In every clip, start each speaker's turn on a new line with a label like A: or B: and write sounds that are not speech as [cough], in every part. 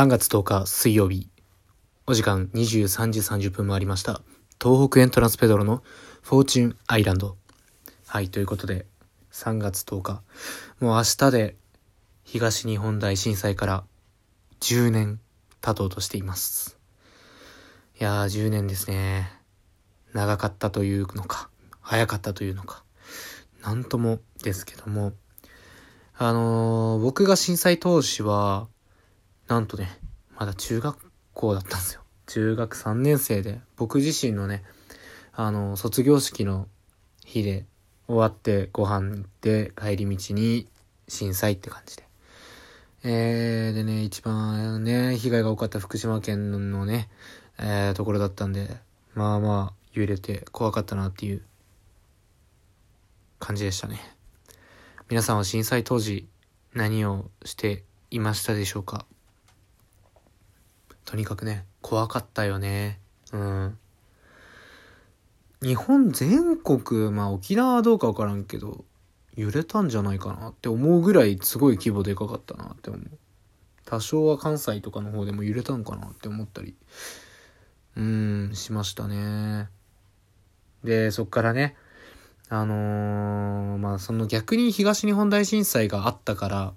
A: 3月10日水曜日、お時間23時30分もありました。東北エントランスペドロのフォーチュンアイランド。はい、ということで、3月10日、もう明日で東日本大震災から10年経とうとしています。いやー、10年ですね。長かったというのか、早かったというのか、なんともですけども、あのー僕が震災当時は、なんとね、まだ中学校だったんですよ。中学3年生で、僕自身のね、あの、卒業式の日で終わってご飯行って帰り道に震災って感じで。えー、でね、一番ね、被害が多かった福島県のね、えー、ところだったんで、まあまあ揺れて怖かったなっていう感じでしたね。皆さんは震災当時何をしていましたでしょうか？とにかくね、怖かったよね。うん。日本全国、まあ沖縄はどうかわからんけど、揺れたんじゃないかなって思うぐらいすごい規模でかかったなって思う。多少は関西とかの方でも揺れたんかなって思ったり、うん、しましたね。で、そっからね、あのーまあその逆に東日本大震災があったから、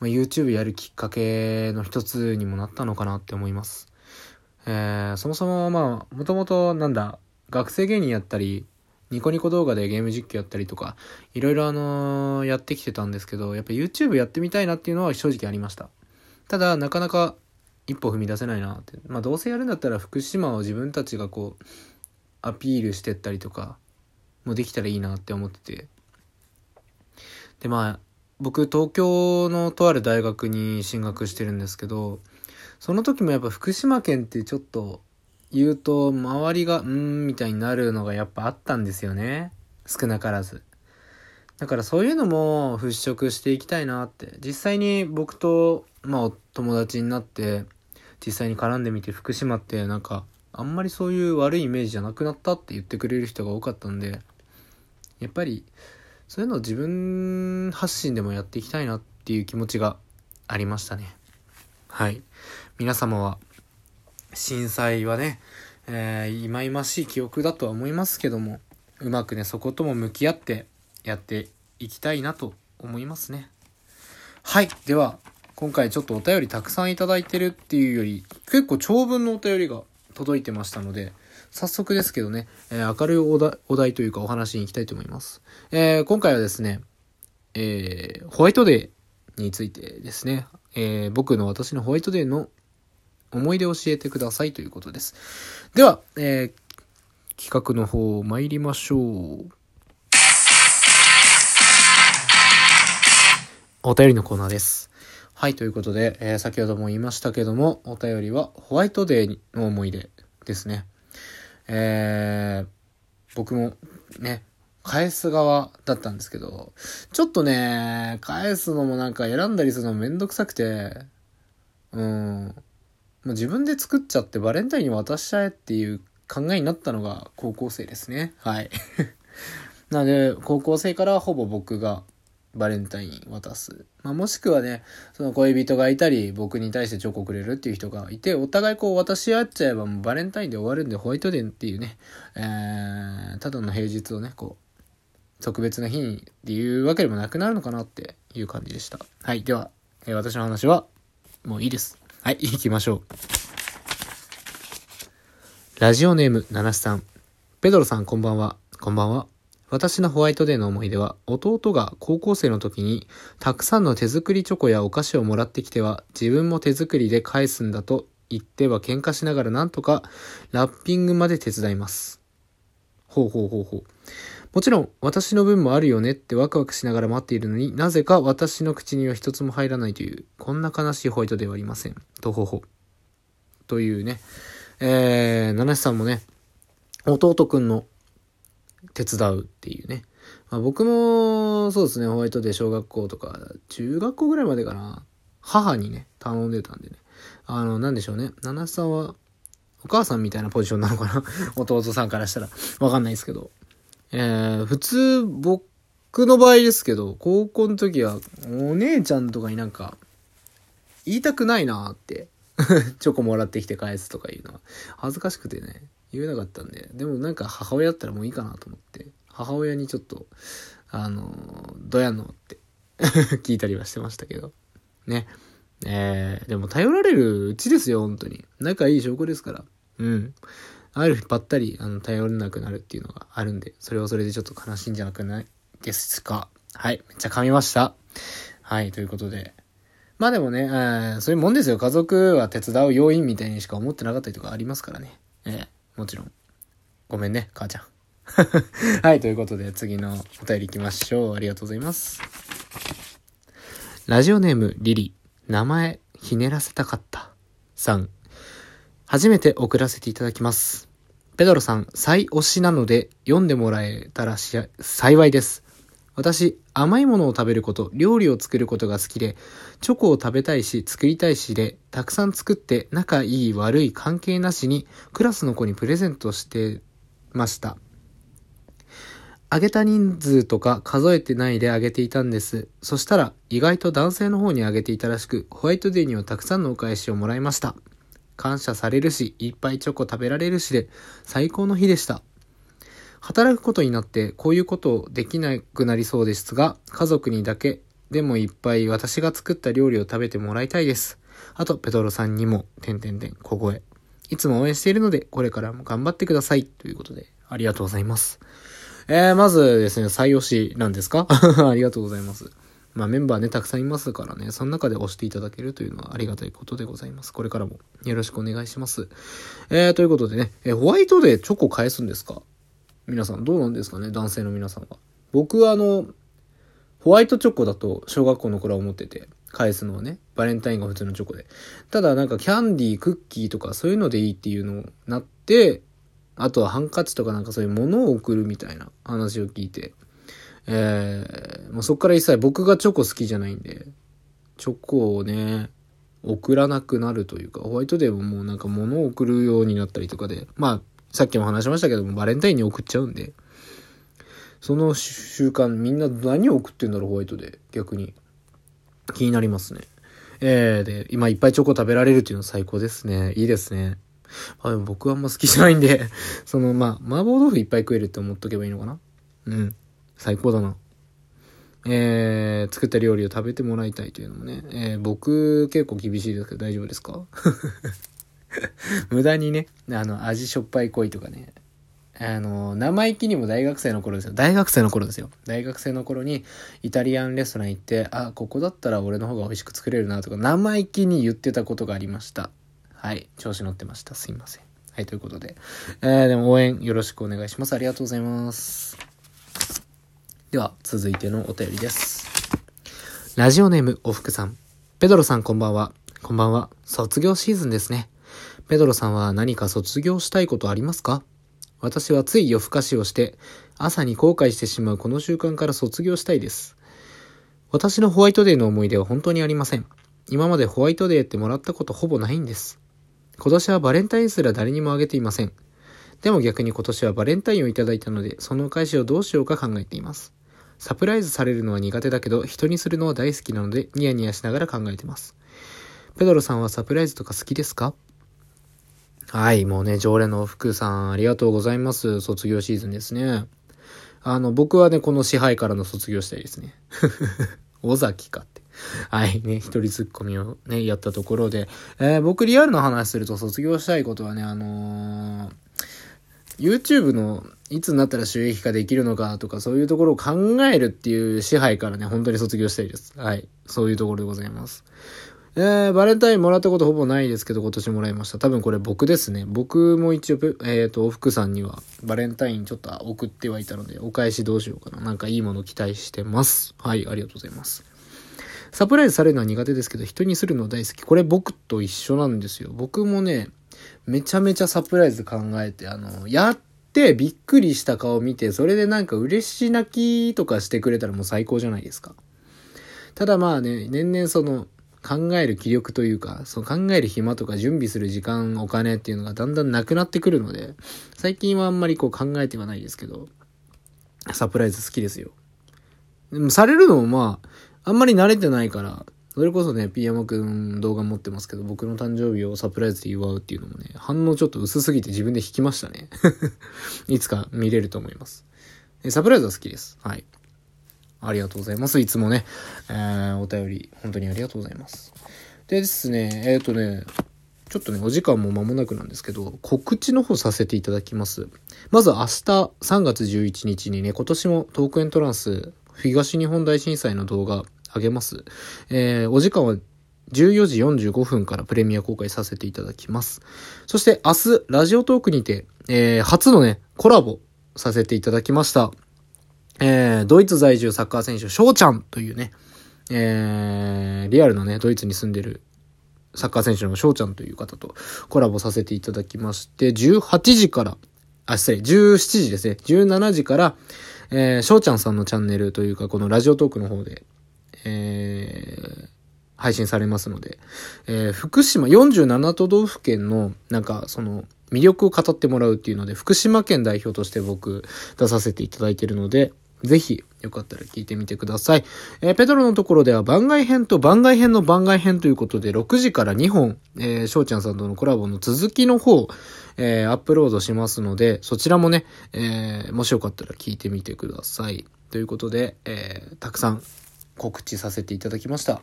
A: まあ、YouTube やるきっかけの一つにもなったのかなって思います。えー、そもそもまあ、もともとなんだ、学生芸人やったり、ニコニコ動画でゲーム実況やったりとか、いろいろあのーやってきてたんですけど、やっぱ YouTube やってみたいなっていうのは正直ありました。ただ、なかなか一歩踏み出せないなって。まあどうせやるんだったら福島を自分たちがこう、アピールしてったりとか、もできたらいいなって思ってて。でまあ、僕東京のとある大学に進学してるんですけど、その時もやっぱ福島県ってちょっと言うと周りがうんみたいになるのがやっぱあったんですよね。少なからず。だからそういうのも払拭していきたいなって。実際に僕と、まあお友達になって、実際に絡んでみて福島ってなんかあんまりそういう悪いイメージじゃなくなったって言ってくれる人が多かったんで、やっぱりそういうのを自分発信でもやっていきたいなっていう気持ちがありましたね。はい。皆様は震災はね、えー、忌々しい記憶だとは思いますけども、うまくね、そことも向き合ってやっていきたいなと思いますね。はい。では、今回ちょっとお便りたくさんいただいてるっていうより、結構長文のお便りが届いてましたので、早速ですけどね、えー明るいお題というかお話に行きたいと思います。えー今回はですね、えーホワイトデーについてですね、えー僕の私のホワイトデーの思い出を教えてくださいということです。では、えー企画の方参りましょう。お便りのコーナーです。はい、ということで、えー先ほども言いましたけども、お便りはホワイトデーの思い出ですね。えー、僕もね、返す側だったんですけど、ちょっとね、返すのもなんか選んだりするのめんどくさくて、うん、もう自分で作っちゃってバレンタインに渡しちゃえっていう考えになったのが高校生ですね。はい。[laughs] なので、高校生からほぼ僕がバレンタイン渡す。まあ、もしくはね、その恋人がいたり、僕に対してチョコくれるっていう人がいて、お互いこう渡し合っちゃえばもうバレンタインで終わるんで、ホワイトデーっていうね、えー、ただの平日をね、こう、特別な日にっていうわけでもなくなるのかなっていう感じでした。はい。では、えー私の話は、もういいです。はい、行きましょう。ラジオネーム、ナナシさん。ペドロさん、こんばんは。こんばんは。私のホワイトデーの思い出は、弟が高校生の時に、たくさんの手作りチョコやお菓子をもらってきては、自分も手作りで返すんだと言っては喧嘩しながらなんとか、ラッピングまで手伝います。ほうほうほうほう。もちろん、私の分もあるよねってワクワクしながら待っているのになぜか私の口には一つも入らないという、こんな悲しいホワイトデーはありません。とほほ。というね。えー、七瀬さんもね、弟くんの手伝うっていうね。まあ、僕も、そうですね、ホワイトデー小学校とか、中学校ぐらいまでかな。母にね、頼んでたんでね。あの、なんでしょうね。七瀬さんは、お母さんみたいなポジションなのかな [laughs] 弟さんからしたら。わかんないですけど。えー、普通、僕の場合ですけど、高校の時は、お姉ちゃんとかになんか、言いたくないなーって。[laughs] チョコもらってきて返すとかいうのは。恥ずかしくてね、言えなかったんで。でもなんか母親だったらもういいかなと思って。母親にちょっと、あの、どうやのって [laughs] 聞いたりはしてましたけど。ね。えー、でも頼られるうちですよ、本当に。仲いい証拠ですから。うん。ある日ぱったり、あの、頼れなくなるっていうのがあるんで、それはそれでちょっと悲しいんじゃなくないですか。はい。めっちゃ噛みました。はい。ということで。まあでもね、えーそういうもんですよ。家族は手伝う要因みたいにしか思ってなかったりとかありますからね。えーもちろん。ごめんね、母ちゃん。[laughs] はい。ということで、次のお便り行きましょう。ありがとうございます。ラジオネーム、リリ。名前、ひねらせたかった。さん。初めて送らせていただきます。ペドロさん、再推しなので読んでもらえたら幸いです。私、甘いものを食べること、料理を作ることが好きで、チョコを食べたいし、作りたいしで、たくさん作って、仲いい悪い関係なしに、クラスの子にプレゼントしてました。あげた人数とか数えてないであげていたんです。そしたら、意外と男性の方にあげていたらしく、ホワイトデーにはたくさんのお返しをもらいました。感謝されるし、いっぱいチョコ食べられるしで、最高の日でした。働くことになってこういうことをできなくなりそうですが、家族にだけでもいっぱい私が作った料理を食べてもらいたいです。あと、ペトロさんにも、てんてんてん、小声。いつも応援しているので、これからも頑張ってください。ということで、ありがとうございます。えー、まずですね、採用しなんですか？[laughs] ありがとうございます。まあメンバーね、たくさんいますからね、その中で押していただけるというのはありがたいことでございます。これからもよろしくお願いします。えー、ということでね、えホワイトデーチョコ返すんですか？皆さんどうなんですかね男性の皆さんは。僕はあの、ホワイトチョコだと小学校の頃は思ってて、返すのはね、バレンタインが普通のチョコで。ただなんかキャンディー、クッキーとかそういうのでいいっていうのになって、あとはハンカチとかなんかそういうものを送るみたいな話を聞いて、えー、もうそっから一切僕がチョコ好きじゃないんで、チョコをね、送らなくなるというか、ホワイトデーももうなんか物を送るようになったりとかで、まあ、さっきも話しましたけども、バレンタインに送っちゃうんで、その習慣、みんな何を送ってんだろう、ホワイトデー。逆に。気になりますね。えー、で、今いっぱいチョコ食べられるっていうのは最高ですね。いいですね。あでも僕はあんま好きじゃないんで、[laughs] その、まあ、麻婆豆腐いっぱい食えるって思っとけばいいのかな？うん。最高だな。えー、作った料理を食べてもらいたいというのもね、えー、僕結構厳しいですけど大丈夫ですか？[laughs] [laughs] 無駄にね、あの、味しょっぱい濃いとかね、あの、生意気にも大学生の頃ですよ。大学生の頃ですよ。大学生の頃にイタリアンレストラン行って、あ、ここだったら俺の方が美味しく作れるなとか、生意気に言ってたことがありました。はい。調子乗ってました。すいません。はい、ということで。えー、でも応援よろしくお願いします。ありがとうございます。では、続いてのお便りです。ラジオネーム、おふくさん。ペドロさんこんばんは。こんばんは。卒業シーズンですね。ペドロさんは何か卒業したいことありますか？私はつい夜更かしをして、朝に後悔してしまうこの習慣から卒業したいです。私のホワイトデーの思い出は本当にありません。今までホワイトデーってもらったことほぼないんです。今年はバレンタインすら誰にもあげていません。でも逆に今年はバレンタインをいただいたので、そのお返しをどうしようか考えています。サプライズされるのは苦手だけど、人にするのは大好きなので、ニヤニヤしながら考えています。ペドロさんはサプライズとか好きですか？はい、もうね、常連の福さん、ありがとうございます。卒業シーズンですね。あの、僕はね、この支配からの卒業したいですね。[laughs] 尾崎かって。はい、ね、一人ツッコミをね、やったところで、えー僕リアルな話すると卒業したいことはね、あのー YouTube のいつになったら収益化できるのかとかそういうところを考えるっていう支配からね、本当に卒業したいです。はい。そういうところでございます。えー、バレンタインもらったことほぼないですけど、今年もらいました。多分これ僕ですね。僕も一応、えっ、と、お福さんにはバレンタインちょっと送ってはいたので、お返しどうしようかな。なんかいいもの期待してます。はい、ありがとうございます。サプライズされるのは苦手ですけど、人にするの大好き。これ僕と一緒なんですよ。僕もね、めちゃめちゃサプライズ考えて、あの、やってびっくりした顔見て、それでなんか嬉し泣きとかしてくれたらもう最高じゃないですか。ただまあね、年々その、考える気力というか、その考える暇とか準備する時間、お金っていうのがだんだんなくなってくるので、最近はあんまりこう考えてはないですけど、サプライズ好きですよ。でもされるのもまあ、あんまり慣れてないから、それこそね、ピーヤマくん動画持ってますけど、僕の誕生日をサプライズで祝うっていうのもね、反応ちょっと薄すぎて自分で弾きましたね。[laughs] いつか見れると思います。サプライズは好きです。はい。ありがとうございます。いつもね、えー、お便り、本当にありがとうございます。でですね、えっ、ー、とね、ちょっとね、お時間も間もなくなんですけど、告知の方させていただきます。まず明日3月11日にね、今年もトークエントランス東日本大震災の動画あげます。えー、お時間は14時45分からプレミア公開させていただきます。そして明日、ラジオトークにて、えー、初のね、コラボさせていただきました。えー、ドイツ在住サッカー選手、翔ちゃんというね、えー、リアルなね、ドイツに住んでるサッカー選手の翔ちゃんという方とコラボさせていただきまして、18時から、あ、失礼、17時ですね。17時から、えー、翔ちゃんさんのチャンネルというか、このラジオトークの方で、えー、配信されますので、えー、福島47都道府県の、なんか、その、魅力を語ってもらうっていうので、福島県代表として僕出させていただいているので、ぜひ、よかったら聞いてみてください。えー、ペトロのところでは番外編と番外編の番外編ということで、6時から2本、えー、翔ちゃんさんとのコラボの続きの方、えー、アップロードしますので、そちらもね、えー、もしよかったら聞いてみてください。ということで、えー、たくさん告知させていただきました。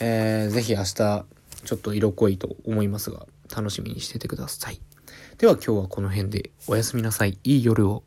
A: えー、ぜひ明日、ちょっと色濃いと思いますが、楽しみにしててください。では今日はこの辺でおやすみなさい。いい夜を。